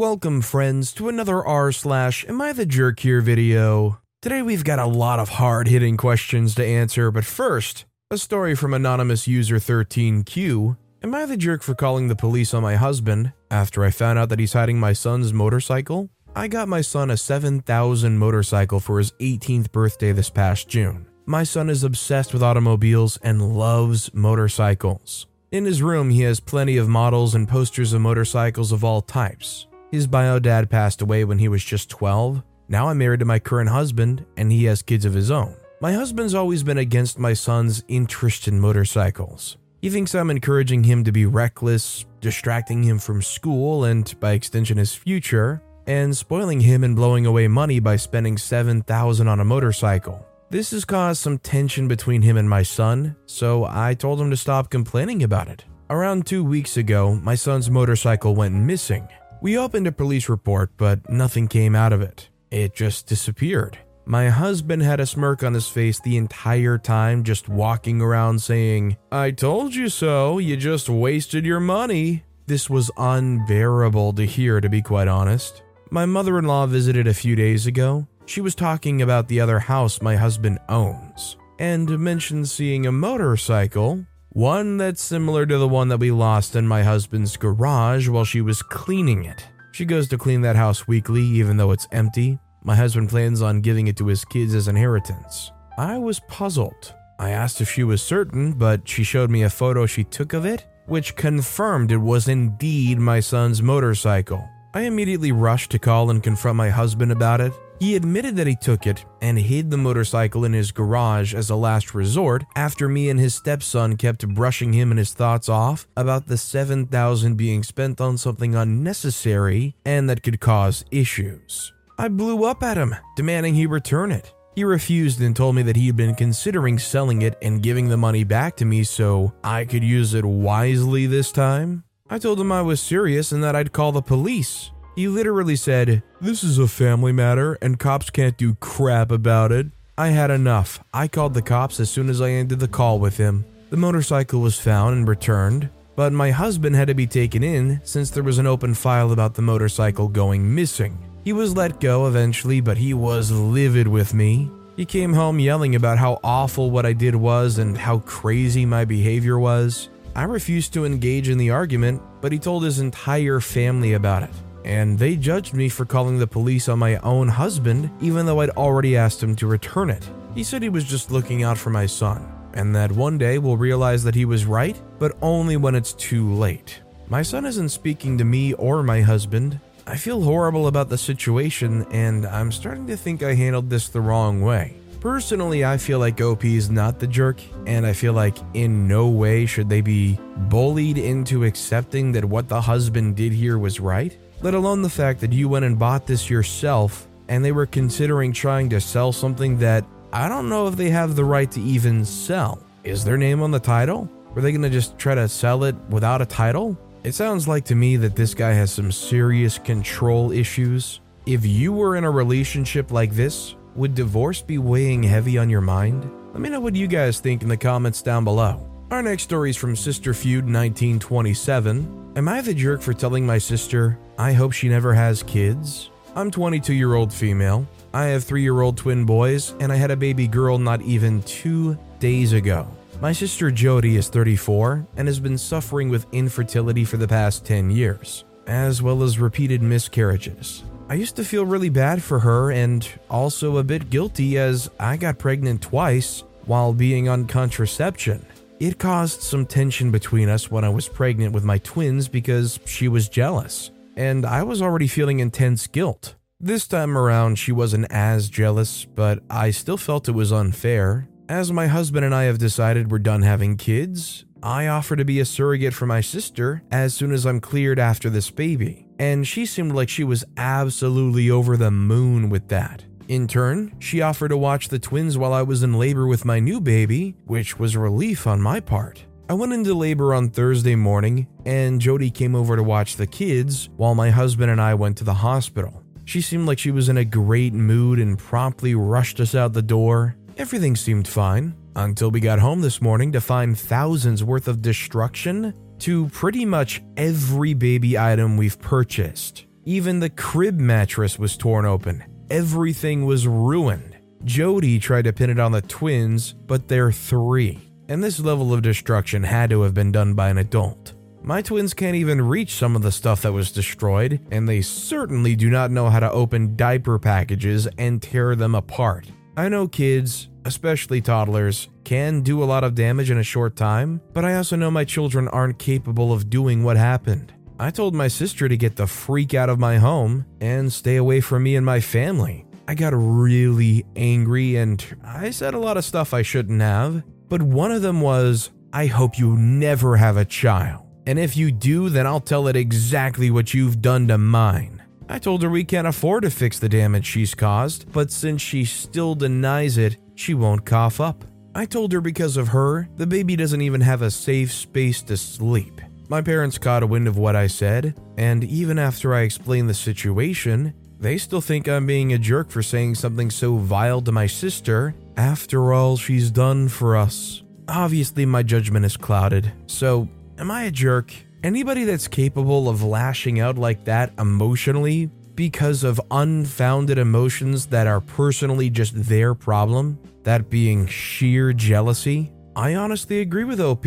Welcome, friends, to another r slash Am I the Jerk Here video. Today we've got a lot of hard hitting questions to answer, but first, a story from anonymous user 13Q. Am I the jerk for calling the police on my husband after I found out that he's hiding my son's motorcycle? I got my son a 7000 motorcycle for his 18th birthday this past June. My son is obsessed with automobiles and loves motorcycles. In his room, he has plenty of models and posters of motorcycles of all types. His bio dad passed away when he was just 12. Now I'm married to my current husband, and he has kids of his own. My husband's always been against my son's interest in motorcycles. He thinks I'm encouraging him to be reckless, distracting him from school and, by extension, his future, and spoiling him and blowing away money by spending 7000 on a motorcycle. This has caused some tension between him and my son, so I told him to stop complaining about it. Around two weeks ago, my son's motorcycle went missing. We opened a police report, but nothing came out of it. It just disappeared. My husband had a smirk on his face the entire time, just walking around saying, I told you so, you just wasted your money. This was unbearable to hear, to be quite honest. My mother in law visited a few days ago. She was talking about the other house my husband owns and mentioned seeing a motorcycle one that's similar to the one that we lost in my husband's garage while she was cleaning it. She goes to clean that house weekly, even though it's empty. My husband plans on giving it to his kids as inheritance. I was puzzled. I asked if she was certain, but she showed me a photo she took of it, which confirmed it was indeed my son's motorcycle. I immediately rushed to call and confront my husband about it. He admitted that he took it and hid the motorcycle in his garage as a last resort after me and his stepson kept brushing him and his thoughts off about the 7000 being spent on something unnecessary and that could cause issues. I blew up at him, demanding he return it. He refused and told me that he had been considering selling it and giving the money back to me so I could use it wisely this time. I told him I was serious and that I'd call the police. He literally said, This is a family matter and cops can't do crap about it. I had enough. I called the cops as soon as I ended the call with him. The motorcycle was found and returned, but my husband had to be taken in since there was an open file about the motorcycle going missing. He was let go eventually, but he was livid with me. He came home yelling about how awful what I did was and how crazy my behavior was. I refused to engage in the argument, but he told his entire family about it and they judged me for calling the police on my own husband, even though I'd already asked him to return it. He said he was just looking out for my son, and that one day we'll realize that he was right, but only when it's too late. My son isn't speaking to me or my husband. I feel horrible about the situation, and I'm starting to think I handled this the wrong way. Personally, I feel like OP is not the jerk, and I feel like in no way should they be bullied into accepting that what the husband did here was right let alone the fact that you went and bought this yourself and they were considering trying to sell something that I don't know if they have the right to even sell. Is their name on the title? Were they going to just try to sell it without a title? It sounds like to me that this guy has some serious control issues. If you were in a relationship like this, would divorce be weighing heavy on your mind? Let me know what you guys think in the comments down below. Our next story is from Sister Feud 1927. Am I the jerk for telling my sister I hope she never has kids? I'm 22 year old female. I have 3 year old twin boys, and I had a baby girl not even 2 days ago. My sister Jody is 34 and has been suffering with infertility for the past 10 years, as well as repeated miscarriages. I used to feel really bad for her and also a bit guilty as I got pregnant twice while being on contraception. It caused some tension between us when I was pregnant with my twins because she was jealous, and I was already feeling intense guilt. This time around, she wasn't as jealous, but I still felt it was unfair. As my husband and I have decided we're done having kids, I offer to be a surrogate for my sister as soon as I'm cleared after this baby, and she seemed like she was absolutely over the moon with that. In turn, she offered to watch the twins while I was in labor with my new baby, which was a relief on my part. I went into labor on Thursday morning, and Jody came over to watch the kids while my husband and I went to the hospital. She seemed like she was in a great mood and promptly rushed us out the door. Everything seemed fine. Until we got home this morning to find thousands worth of destruction to pretty much every baby item we've purchased. Even the crib mattress was torn open. Everything was ruined. Jody tried to pin it on the twins, but they're three. And this level of destruction had to have been done by an adult. My twins can't even reach some of the stuff that was destroyed, and they certainly do not know how to open diaper packages and tear them apart. I know kids, especially toddlers, can do a lot of damage in a short time, but I also know my children aren't capable of doing what happened. I told my sister to get the freak out of my home and stay away from me and my family. I got really angry and I said a lot of stuff I shouldn't have, but one of them was, I hope you never have a child. And if you do, then I'll tell it exactly what you've done to mine. I told her we can't afford to fix the damage she's caused, but since she still denies it, she won't cough up. I told her because of her, the baby doesn't even have a safe space to sleep. My parents caught a wind of what I said, and even after I explained the situation, they still think I'm being a jerk for saying something so vile to my sister after all she's done for us. Obviously, my judgment is clouded, so am I a jerk? Anybody that's capable of lashing out like that emotionally because of unfounded emotions that are personally just their problem, that being sheer jealousy, I honestly agree with OP.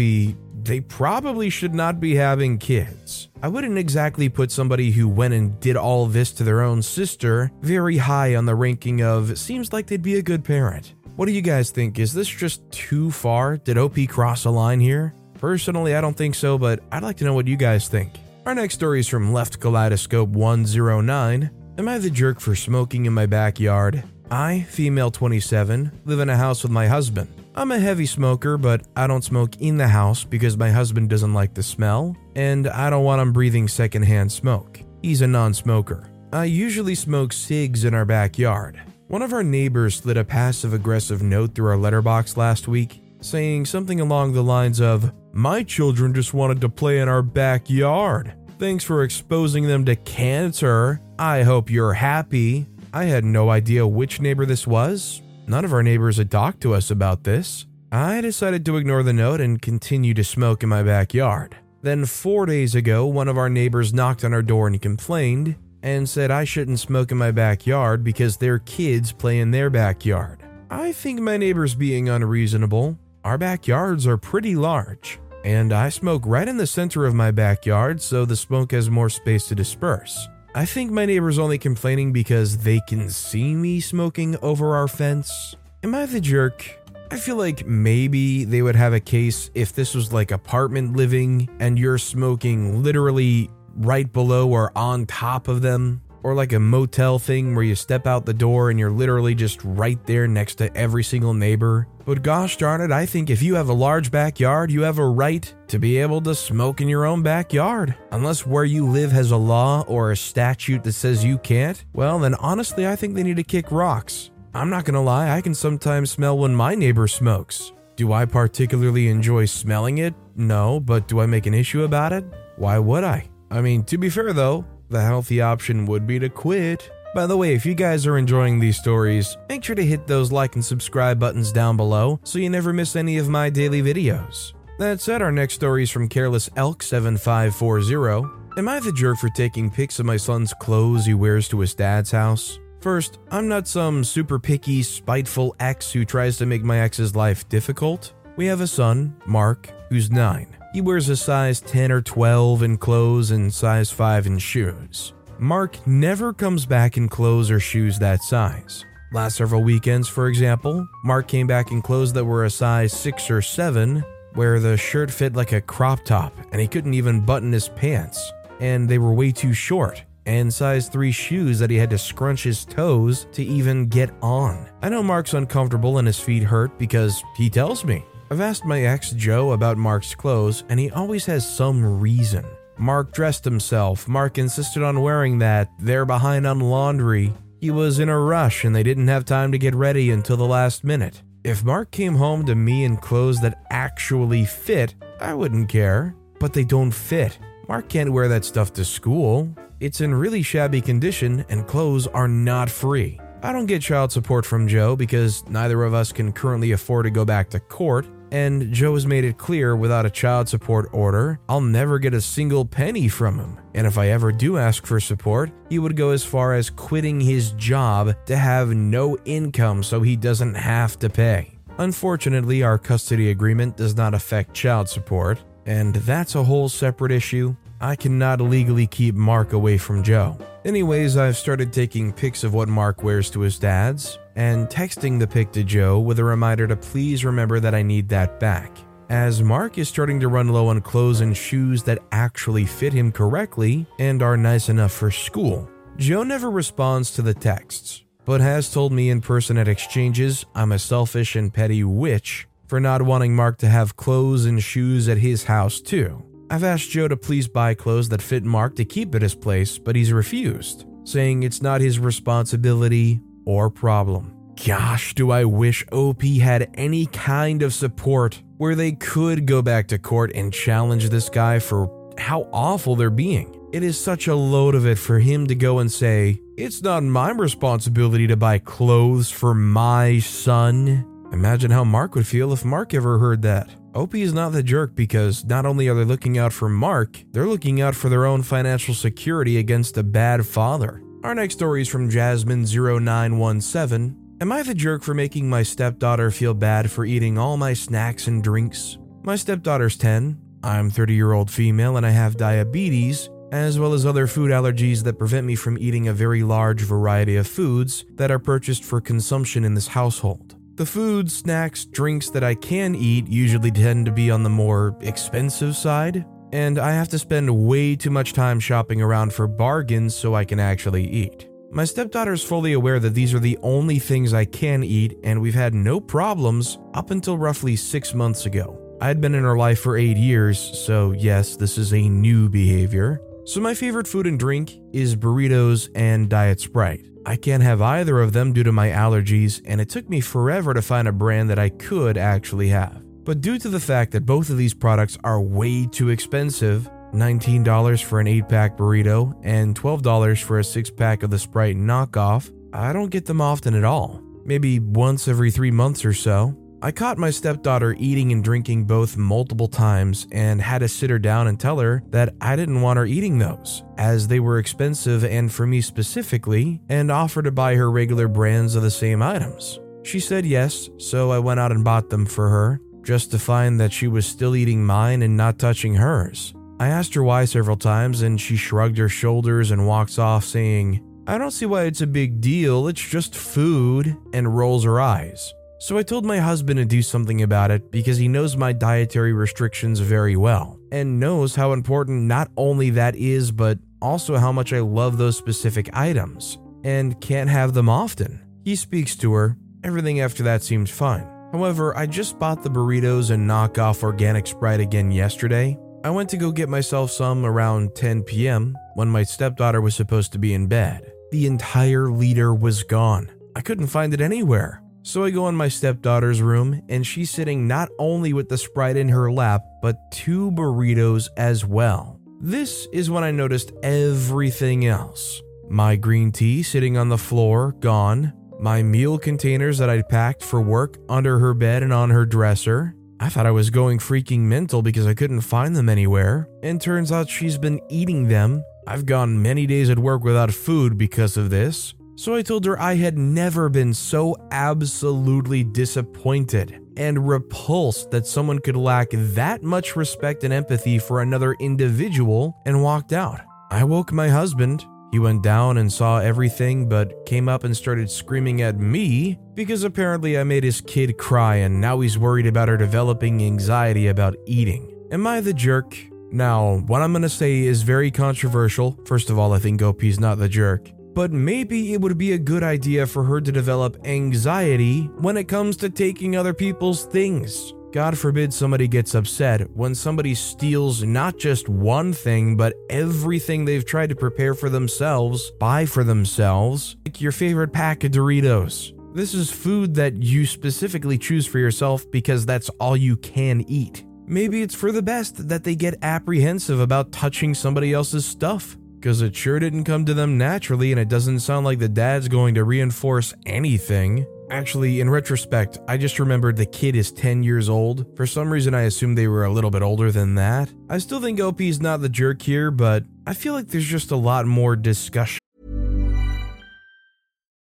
They probably should not be having kids. I wouldn't exactly put somebody who went and did all this to their own sister very high on the ranking of seems like they'd be a good parent. What do you guys think? Is this just too far? Did OP cross a line here? Personally, I don't think so, but I'd like to know what you guys think. Our next story is from Left Kaleidoscope 109. Am I the jerk for smoking in my backyard? I, female 27, live in a house with my husband. I'm a heavy smoker, but I don't smoke in the house because my husband doesn't like the smell, and I don't want him breathing secondhand smoke. He's a non smoker. I usually smoke cigs in our backyard. One of our neighbors slid a passive aggressive note through our letterbox last week, saying something along the lines of, my children just wanted to play in our backyard. Thanks for exposing them to cancer. I hope you're happy. I had no idea which neighbor this was. None of our neighbors had talked to us about this. I decided to ignore the note and continue to smoke in my backyard. Then, four days ago, one of our neighbors knocked on our door and complained and said I shouldn't smoke in my backyard because their kids play in their backyard. I think my neighbor's being unreasonable. Our backyards are pretty large and I smoke right in the center of my backyard so the smoke has more space to disperse. I think my neighbor's only complaining because they can see me smoking over our fence. Am I the jerk? I feel like maybe they would have a case if this was like apartment living and you're smoking literally right below or on top of them or like a motel thing where you step out the door and you're literally just right there next to every single neighbor. But gosh darn it, I think if you have a large backyard, you have a right to be able to smoke in your own backyard. Unless where you live has a law or a statute that says you can't, well, then honestly, I think they need to kick rocks. I'm not gonna lie, I can sometimes smell when my neighbor smokes. Do I particularly enjoy smelling it? No, but do I make an issue about it? Why would I? I mean, to be fair though, the healthy option would be to quit. By the way, if you guys are enjoying these stories, make sure to hit those like and subscribe buttons down below so you never miss any of my daily videos. That said, our next story is from Careless Elk 7540. Am I the jerk for taking pics of my son's clothes he wears to his dad's house? First, I'm not some super picky, spiteful ex who tries to make my ex's life difficult. We have a son, Mark, who's 9. He wears a size 10 or 12 in clothes and size 5 in shoes. Mark never comes back in clothes or shoes that size. Last several weekends, for example, Mark came back in clothes that were a size 6 or 7, where the shirt fit like a crop top and he couldn't even button his pants, and they were way too short, and size 3 shoes that he had to scrunch his toes to even get on. I know Mark's uncomfortable and his feet hurt because he tells me. I've asked my ex Joe about Mark's clothes, and he always has some reason. Mark dressed himself. Mark insisted on wearing that. They're behind on laundry. He was in a rush and they didn't have time to get ready until the last minute. If Mark came home to me in clothes that actually fit, I wouldn't care. But they don't fit. Mark can't wear that stuff to school. It's in really shabby condition and clothes are not free. I don't get child support from Joe because neither of us can currently afford to go back to court, and Joe has made it clear without a child support order, I'll never get a single penny from him. And if I ever do ask for support, he would go as far as quitting his job to have no income so he doesn't have to pay. Unfortunately, our custody agreement does not affect child support, and that's a whole separate issue. I cannot legally keep Mark away from Joe. Anyways, I've started taking pics of what Mark wears to his dad's, and texting the pic to Joe with a reminder to please remember that I need that back. As Mark is starting to run low on clothes and shoes that actually fit him correctly and are nice enough for school. Joe never responds to the texts, but has told me in person at exchanges I'm a selfish and petty witch for not wanting Mark to have clothes and shoes at his house too. I've asked Joe to please buy clothes that fit Mark to keep at his place, but he's refused, saying it's not his responsibility or problem. Gosh, do I wish OP had any kind of support where they could go back to court and challenge this guy for how awful they're being. It is such a load of it for him to go and say, It's not my responsibility to buy clothes for my son. Imagine how Mark would feel if Mark ever heard that. OP is not the jerk because not only are they looking out for Mark, they're looking out for their own financial security against a bad father. Our next story is from Jasmine0917. Am I the jerk for making my stepdaughter feel bad for eating all my snacks and drinks? My stepdaughter's 10. I'm 30 year old female and I have diabetes, as well as other food allergies that prevent me from eating a very large variety of foods that are purchased for consumption in this household. The food, snacks, drinks that I can eat usually tend to be on the more expensive side, and I have to spend way too much time shopping around for bargains so I can actually eat. My stepdaughter is fully aware that these are the only things I can eat, and we've had no problems up until roughly six months ago. I had been in her life for eight years, so yes, this is a new behavior. So, my favorite food and drink is burritos and Diet Sprite. I can't have either of them due to my allergies, and it took me forever to find a brand that I could actually have. But due to the fact that both of these products are way too expensive $19 for an 8 pack burrito and $12 for a 6 pack of the Sprite knockoff I don't get them often at all. Maybe once every three months or so. I caught my stepdaughter eating and drinking both multiple times and had to sit her down and tell her that I didn't want her eating those, as they were expensive and for me specifically, and offered to buy her regular brands of the same items. She said yes, so I went out and bought them for her, just to find that she was still eating mine and not touching hers. I asked her why several times, and she shrugged her shoulders and walks off, saying, I don't see why it's a big deal, it's just food, and rolls her eyes. So I told my husband to do something about it because he knows my dietary restrictions very well and knows how important not only that is, but also how much I love those specific items and can't have them often. He speaks to her, everything after that seemed fine. However, I just bought the burritos and knockoff organic Sprite again yesterday. I went to go get myself some around 10 p.m. when my stepdaughter was supposed to be in bed. The entire liter was gone. I couldn't find it anywhere. So I go in my stepdaughter's room, and she's sitting not only with the Sprite in her lap, but two burritos as well. This is when I noticed everything else. My green tea sitting on the floor, gone. My meal containers that I'd packed for work under her bed and on her dresser. I thought I was going freaking mental because I couldn't find them anywhere, and turns out she's been eating them. I've gone many days at work without food because of this. So I told her I had never been so absolutely disappointed and repulsed that someone could lack that much respect and empathy for another individual and walked out. I woke my husband. He went down and saw everything, but came up and started screaming at me because apparently I made his kid cry and now he's worried about her developing anxiety about eating. Am I the jerk? Now, what I'm gonna say is very controversial. First of all, I think OP's not the jerk. But maybe it would be a good idea for her to develop anxiety when it comes to taking other people's things. God forbid somebody gets upset when somebody steals not just one thing, but everything they've tried to prepare for themselves, buy for themselves, like your favorite pack of Doritos. This is food that you specifically choose for yourself because that's all you can eat. Maybe it's for the best that they get apprehensive about touching somebody else's stuff. Because it sure didn't come to them naturally, and it doesn't sound like the dad's going to reinforce anything. Actually, in retrospect, I just remembered the kid is 10 years old. For some reason, I assumed they were a little bit older than that. I still think OP is not the jerk here, but I feel like there's just a lot more discussion.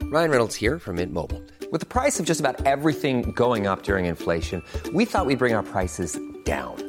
Ryan Reynolds here from Mint Mobile. With the price of just about everything going up during inflation, we thought we'd bring our prices down.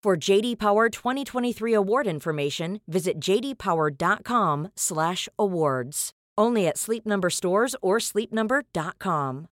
For JD Power 2023 award information, visit jdpower.com/awards. Only at Sleep Number stores or sleepnumber.com.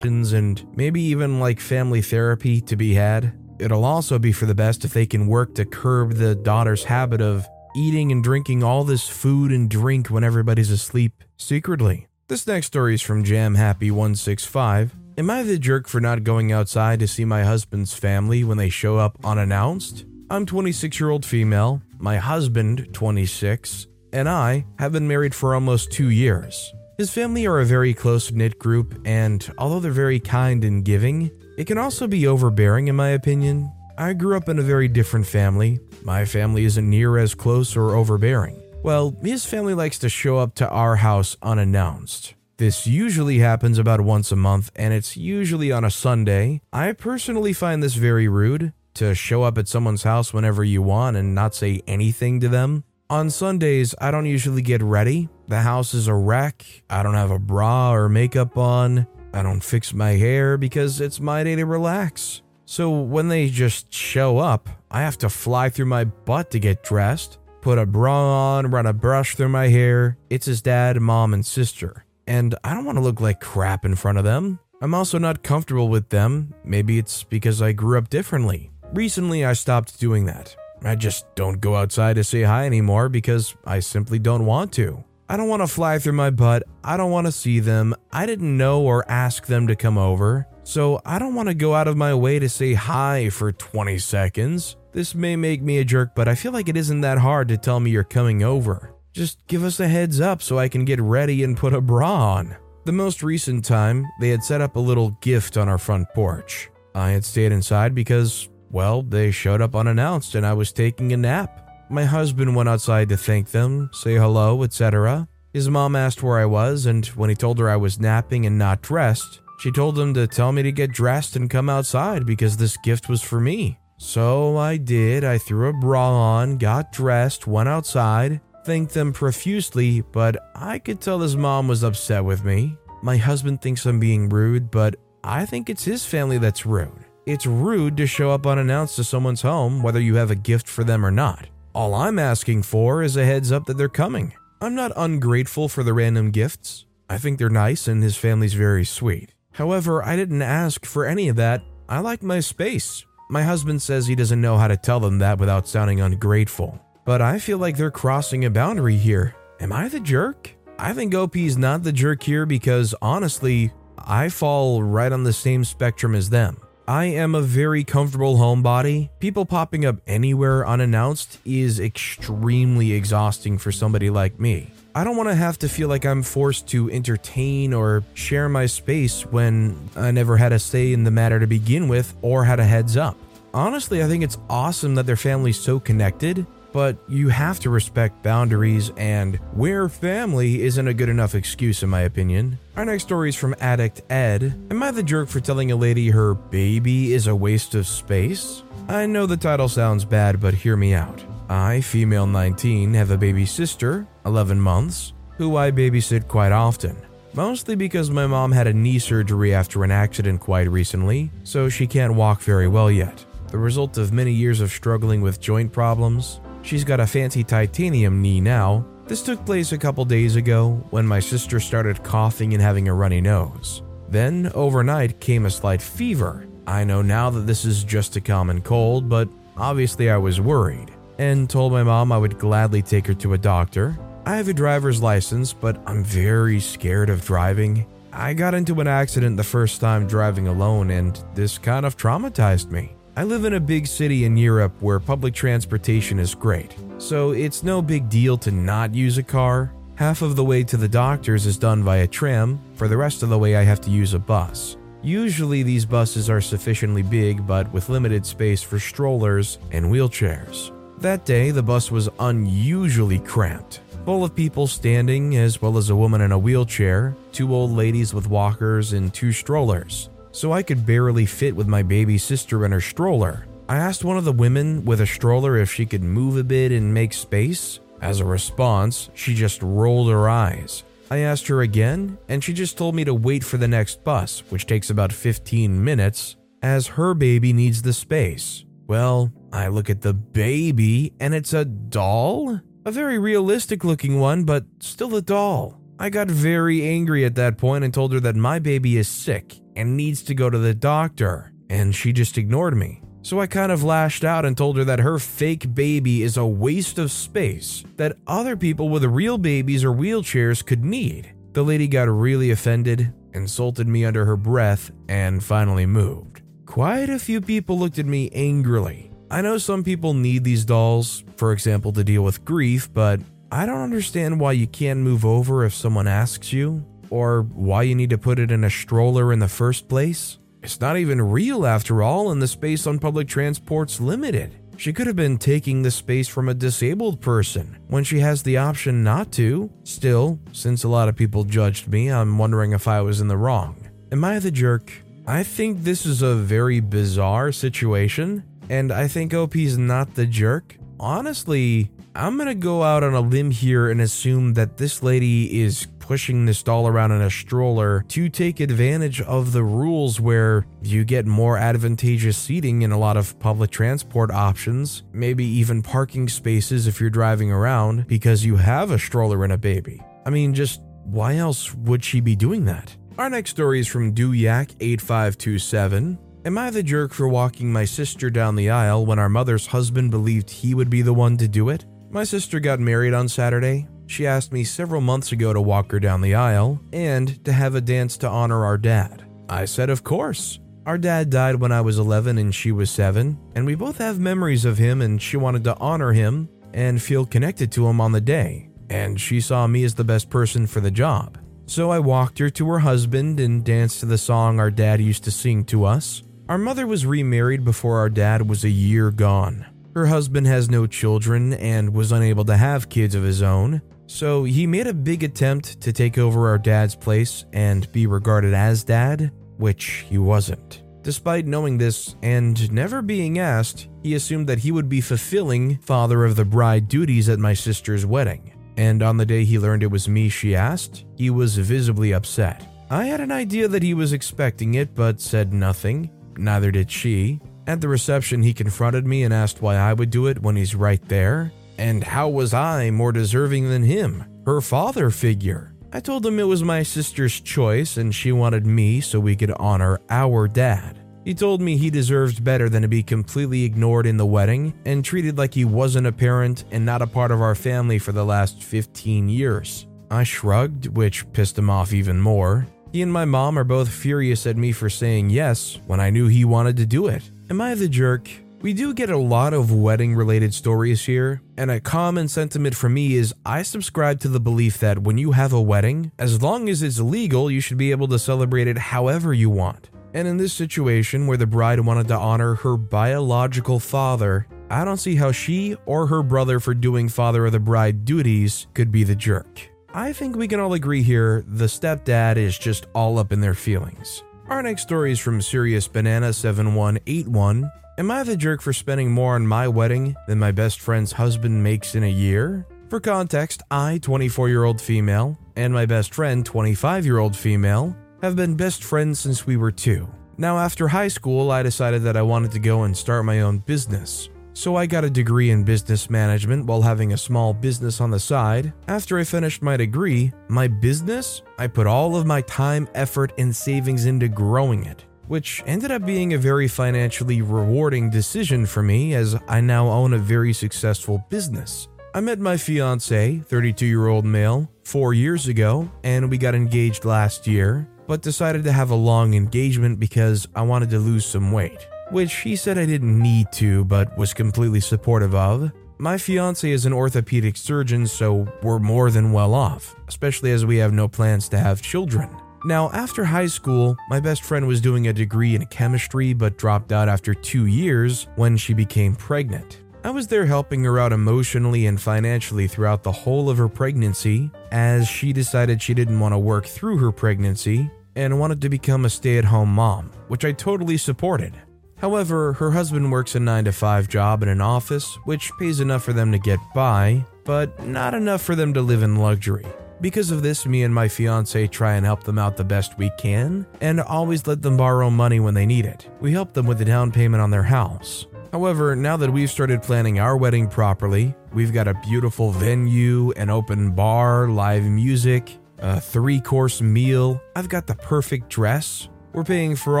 and maybe even like family therapy to be had. It'll also be for the best if they can work to curb the daughter's habit of eating and drinking all this food and drink when everybody's asleep secretly. This next story is from Jam Happy 165. Am I the jerk for not going outside to see my husband's family when they show up unannounced? I'm 26 year old female, my husband, 26, and I have been married for almost two years. His family are a very close knit group, and although they're very kind and giving, it can also be overbearing in my opinion. I grew up in a very different family. My family isn't near as close or overbearing. Well, his family likes to show up to our house unannounced. This usually happens about once a month, and it's usually on a Sunday. I personally find this very rude to show up at someone's house whenever you want and not say anything to them. On Sundays, I don't usually get ready. The house is a wreck. I don't have a bra or makeup on. I don't fix my hair because it's my day to relax. So when they just show up, I have to fly through my butt to get dressed, put a bra on, run a brush through my hair. It's his dad, mom, and sister. And I don't want to look like crap in front of them. I'm also not comfortable with them. Maybe it's because I grew up differently. Recently, I stopped doing that. I just don't go outside to say hi anymore because I simply don't want to. I don't want to fly through my butt. I don't want to see them. I didn't know or ask them to come over. So I don't want to go out of my way to say hi for 20 seconds. This may make me a jerk, but I feel like it isn't that hard to tell me you're coming over. Just give us a heads up so I can get ready and put a bra on. The most recent time, they had set up a little gift on our front porch. I had stayed inside because well, they showed up unannounced and I was taking a nap. My husband went outside to thank them, say hello, etc. His mom asked where I was, and when he told her I was napping and not dressed, she told him to tell me to get dressed and come outside because this gift was for me. So I did. I threw a bra on, got dressed, went outside, thanked them profusely, but I could tell his mom was upset with me. My husband thinks I'm being rude, but I think it's his family that's rude. It's rude to show up unannounced to someone's home, whether you have a gift for them or not. All I'm asking for is a heads up that they're coming. I'm not ungrateful for the random gifts. I think they're nice and his family's very sweet. However, I didn't ask for any of that. I like my space. My husband says he doesn't know how to tell them that without sounding ungrateful. But I feel like they're crossing a boundary here. Am I the jerk? I think OP's not the jerk here because honestly, I fall right on the same spectrum as them. I am a very comfortable homebody. People popping up anywhere unannounced is extremely exhausting for somebody like me. I don't want to have to feel like I'm forced to entertain or share my space when I never had a say in the matter to begin with or had a heads up. Honestly, I think it's awesome that their family's so connected but you have to respect boundaries, and where family isn't a good enough excuse, in my opinion. Our next story is from Addict Ed. Am I the jerk for telling a lady her baby is a waste of space? I know the title sounds bad, but hear me out. I, female 19, have a baby sister, 11 months, who I babysit quite often. Mostly because my mom had a knee surgery after an accident quite recently, so she can't walk very well yet. The result of many years of struggling with joint problems, She's got a fancy titanium knee now. This took place a couple days ago when my sister started coughing and having a runny nose. Then, overnight, came a slight fever. I know now that this is just a common cold, but obviously I was worried and told my mom I would gladly take her to a doctor. I have a driver's license, but I'm very scared of driving. I got into an accident the first time driving alone, and this kind of traumatized me. I live in a big city in Europe where public transportation is great, so it's no big deal to not use a car. Half of the way to the doctors is done via tram, for the rest of the way, I have to use a bus. Usually, these buses are sufficiently big but with limited space for strollers and wheelchairs. That day, the bus was unusually cramped, full of people standing, as well as a woman in a wheelchair, two old ladies with walkers, and two strollers so I could barely fit with my baby sister in her stroller. I asked one of the women with a stroller if she could move a bit and make space. As a response, she just rolled her eyes. I asked her again, and she just told me to wait for the next bus, which takes about 15 minutes, as her baby needs the space. Well, I look at the baby, and it's a doll? A very realistic looking one, but still a doll. I got very angry at that point and told her that my baby is sick and needs to go to the doctor, and she just ignored me. So I kind of lashed out and told her that her fake baby is a waste of space that other people with real babies or wheelchairs could need. The lady got really offended, insulted me under her breath, and finally moved. Quite a few people looked at me angrily. I know some people need these dolls, for example, to deal with grief, but I don't understand why you can't move over if someone asks you or why you need to put it in a stroller in the first place. It's not even real after all, and the space on public transport's limited. She could have been taking the space from a disabled person when she has the option not to. Still, since a lot of people judged me, I'm wondering if I was in the wrong. Am I the jerk? I think this is a very bizarre situation, and I think OP's not the jerk. Honestly, I'm gonna go out on a limb here and assume that this lady is pushing this doll around in a stroller to take advantage of the rules where you get more advantageous seating in a lot of public transport options, maybe even parking spaces if you're driving around because you have a stroller and a baby. I mean, just why else would she be doing that? Our next story is from Duyak8527. Am I the jerk for walking my sister down the aisle when our mother's husband believed he would be the one to do it? My sister got married on Saturday, she asked me several months ago to walk her down the aisle and to have a dance to honor our dad. I said, Of course. Our dad died when I was 11 and she was 7, and we both have memories of him, and she wanted to honor him and feel connected to him on the day. And she saw me as the best person for the job. So I walked her to her husband and danced to the song our dad used to sing to us. Our mother was remarried before our dad was a year gone. Her husband has no children and was unable to have kids of his own, so he made a big attempt to take over our dad's place and be regarded as dad, which he wasn't. Despite knowing this and never being asked, he assumed that he would be fulfilling father of the bride duties at my sister's wedding. And on the day he learned it was me she asked, he was visibly upset. I had an idea that he was expecting it, but said nothing. Neither did she. At the reception, he confronted me and asked why I would do it when he's right there. And how was I more deserving than him, her father figure? I told him it was my sister's choice and she wanted me so we could honor our dad. He told me he deserved better than to be completely ignored in the wedding and treated like he wasn't a parent and not a part of our family for the last 15 years. I shrugged, which pissed him off even more. He and my mom are both furious at me for saying yes when I knew he wanted to do it. Am I the jerk? We do get a lot of wedding related stories here, and a common sentiment for me is I subscribe to the belief that when you have a wedding, as long as it's legal, you should be able to celebrate it however you want. And in this situation where the bride wanted to honor her biological father, I don't see how she or her brother for doing father of the bride duties could be the jerk. I think we can all agree here the stepdad is just all up in their feelings. Our next story is from Sirius Banana 7181 Am I the jerk for spending more on my wedding than my best friend's husband makes in a year? For context, I, 24 year old female, and my best friend, 25 year old female, have been best friends since we were two. Now, after high school, I decided that I wanted to go and start my own business. So I got a degree in business management while having a small business on the side. After I finished my degree, my business, I put all of my time, effort, and savings into growing it which ended up being a very financially rewarding decision for me as I now own a very successful business. I met my fiance, 32 year old male, four years ago, and we got engaged last year, but decided to have a long engagement because I wanted to lose some weight, which he said I didn't need to, but was completely supportive of. My fiance is an orthopedic surgeon, so we're more than well off, especially as we have no plans to have children. Now, after high school, my best friend was doing a degree in chemistry but dropped out after two years when she became pregnant. I was there helping her out emotionally and financially throughout the whole of her pregnancy, as she decided she didn't want to work through her pregnancy and wanted to become a stay at home mom, which I totally supported. However, her husband works a 9 to 5 job in an office, which pays enough for them to get by, but not enough for them to live in luxury. Because of this, me and my fiance try and help them out the best we can, and always let them borrow money when they need it. We help them with the down payment on their house. However, now that we've started planning our wedding properly, we've got a beautiful venue, an open bar, live music, a three course meal, I've got the perfect dress, we're paying for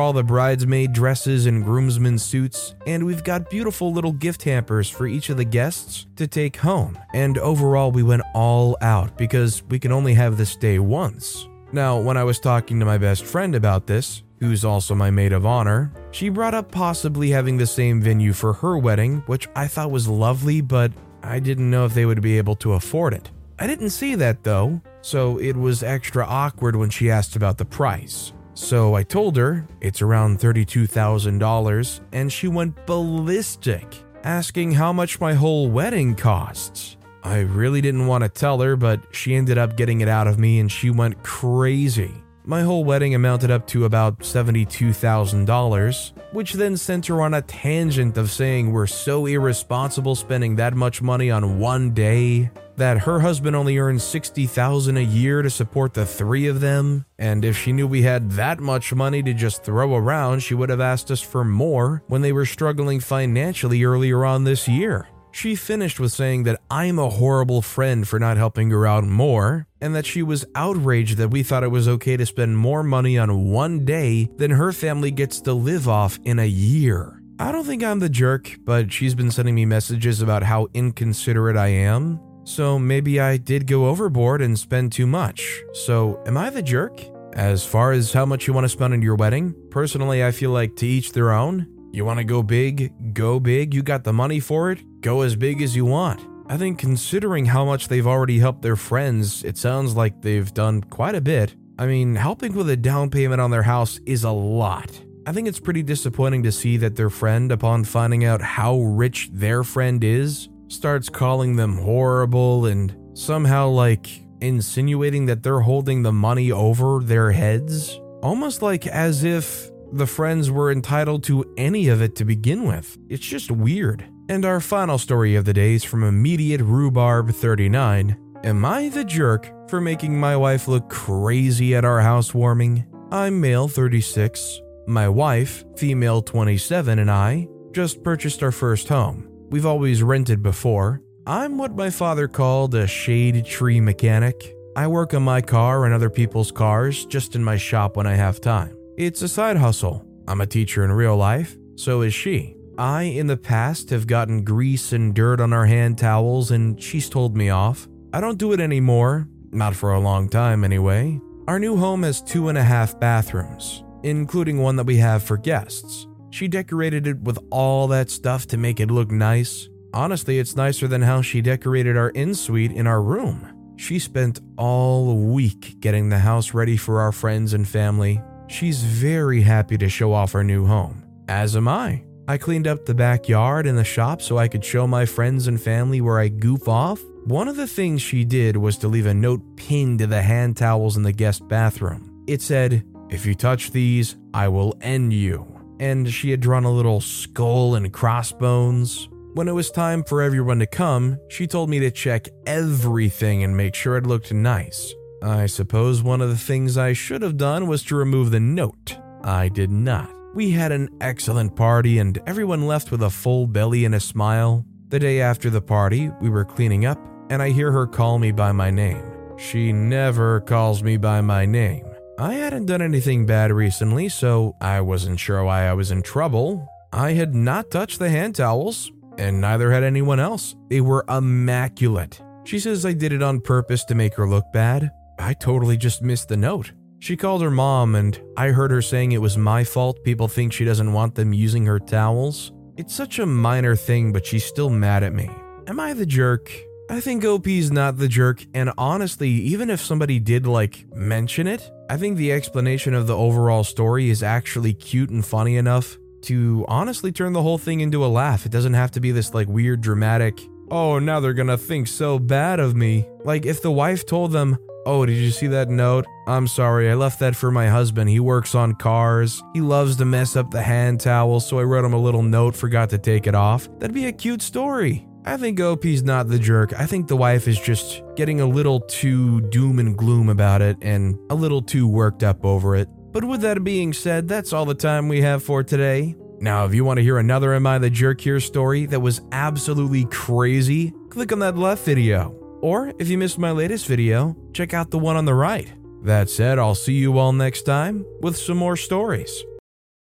all the bridesmaid dresses and groomsmen suits, and we've got beautiful little gift hampers for each of the guests to take home. And overall, we went all out because we can only have this day once. Now, when I was talking to my best friend about this, who's also my maid of honor, she brought up possibly having the same venue for her wedding, which I thought was lovely, but I didn't know if they would be able to afford it. I didn't see that though, so it was extra awkward when she asked about the price. So I told her it's around $32,000, and she went ballistic, asking how much my whole wedding costs. I really didn't want to tell her, but she ended up getting it out of me and she went crazy. My whole wedding amounted up to about $72,000, which then sent her on a tangent of saying we're so irresponsible spending that much money on one day that her husband only earns 60,000 a year to support the three of them, and if she knew we had that much money to just throw around, she would have asked us for more when they were struggling financially earlier on this year. She finished with saying that I'm a horrible friend for not helping her out more, and that she was outraged that we thought it was okay to spend more money on one day than her family gets to live off in a year. I don't think I'm the jerk, but she's been sending me messages about how inconsiderate I am, so maybe I did go overboard and spend too much. So, am I the jerk? As far as how much you want to spend on your wedding, personally, I feel like to each their own. You want to go big, go big. You got the money for it, go as big as you want. I think considering how much they've already helped their friends, it sounds like they've done quite a bit. I mean, helping with a down payment on their house is a lot. I think it's pretty disappointing to see that their friend, upon finding out how rich their friend is, starts calling them horrible and somehow like insinuating that they're holding the money over their heads. Almost like as if the friends were entitled to any of it to begin with. It's just weird. And our final story of the day is from Immediate Rhubarb 39. Am I the jerk for making my wife look crazy at our housewarming? I'm male 36. My wife, female 27, and I just purchased our first home. We've always rented before. I'm what my father called a shade tree mechanic. I work on my car and other people's cars just in my shop when I have time. It's a side hustle. I'm a teacher in real life, so is she. I, in the past, have gotten grease and dirt on our hand towels, and she's told me off. I don't do it anymore, not for a long time anyway. Our new home has two and a half bathrooms, including one that we have for guests. She decorated it with all that stuff to make it look nice. Honestly, it's nicer than how she decorated our in suite in our room. She spent all week getting the house ready for our friends and family. She's very happy to show off our new home, as am I. I cleaned up the backyard and the shop so I could show my friends and family where I goof off. One of the things she did was to leave a note pinned to the hand towels in the guest bathroom. It said, If you touch these, I will end you and she had drawn a little skull and crossbones. When it was time for everyone to come, she told me to check everything and make sure it looked nice. I suppose one of the things I should have done was to remove the note. I did not. We had an excellent party and everyone left with a full belly and a smile. The day after the party, we were cleaning up and I hear her call me by my name. She never calls me by my name. I hadn't done anything bad recently, so I wasn't sure why I was in trouble. I had not touched the hand towels, and neither had anyone else. They were immaculate. She says I did it on purpose to make her look bad. I totally just missed the note. She called her mom, and I heard her saying it was my fault people think she doesn't want them using her towels. It's such a minor thing, but she's still mad at me. Am I the jerk? I think OP's not the jerk, and honestly, even if somebody did like mention it, I think the explanation of the overall story is actually cute and funny enough to honestly turn the whole thing into a laugh. It doesn't have to be this like weird dramatic, oh, now they're gonna think so bad of me. Like if the wife told them, oh, did you see that note? I'm sorry, I left that for my husband. He works on cars. He loves to mess up the hand towels, so I wrote him a little note, forgot to take it off. That'd be a cute story. I think OP's not the jerk. I think the wife is just getting a little too doom and gloom about it and a little too worked up over it. But with that being said, that's all the time we have for today. Now, if you want to hear another Am I the Jerk Here story that was absolutely crazy, click on that left video. Or if you missed my latest video, check out the one on the right. That said, I'll see you all next time with some more stories.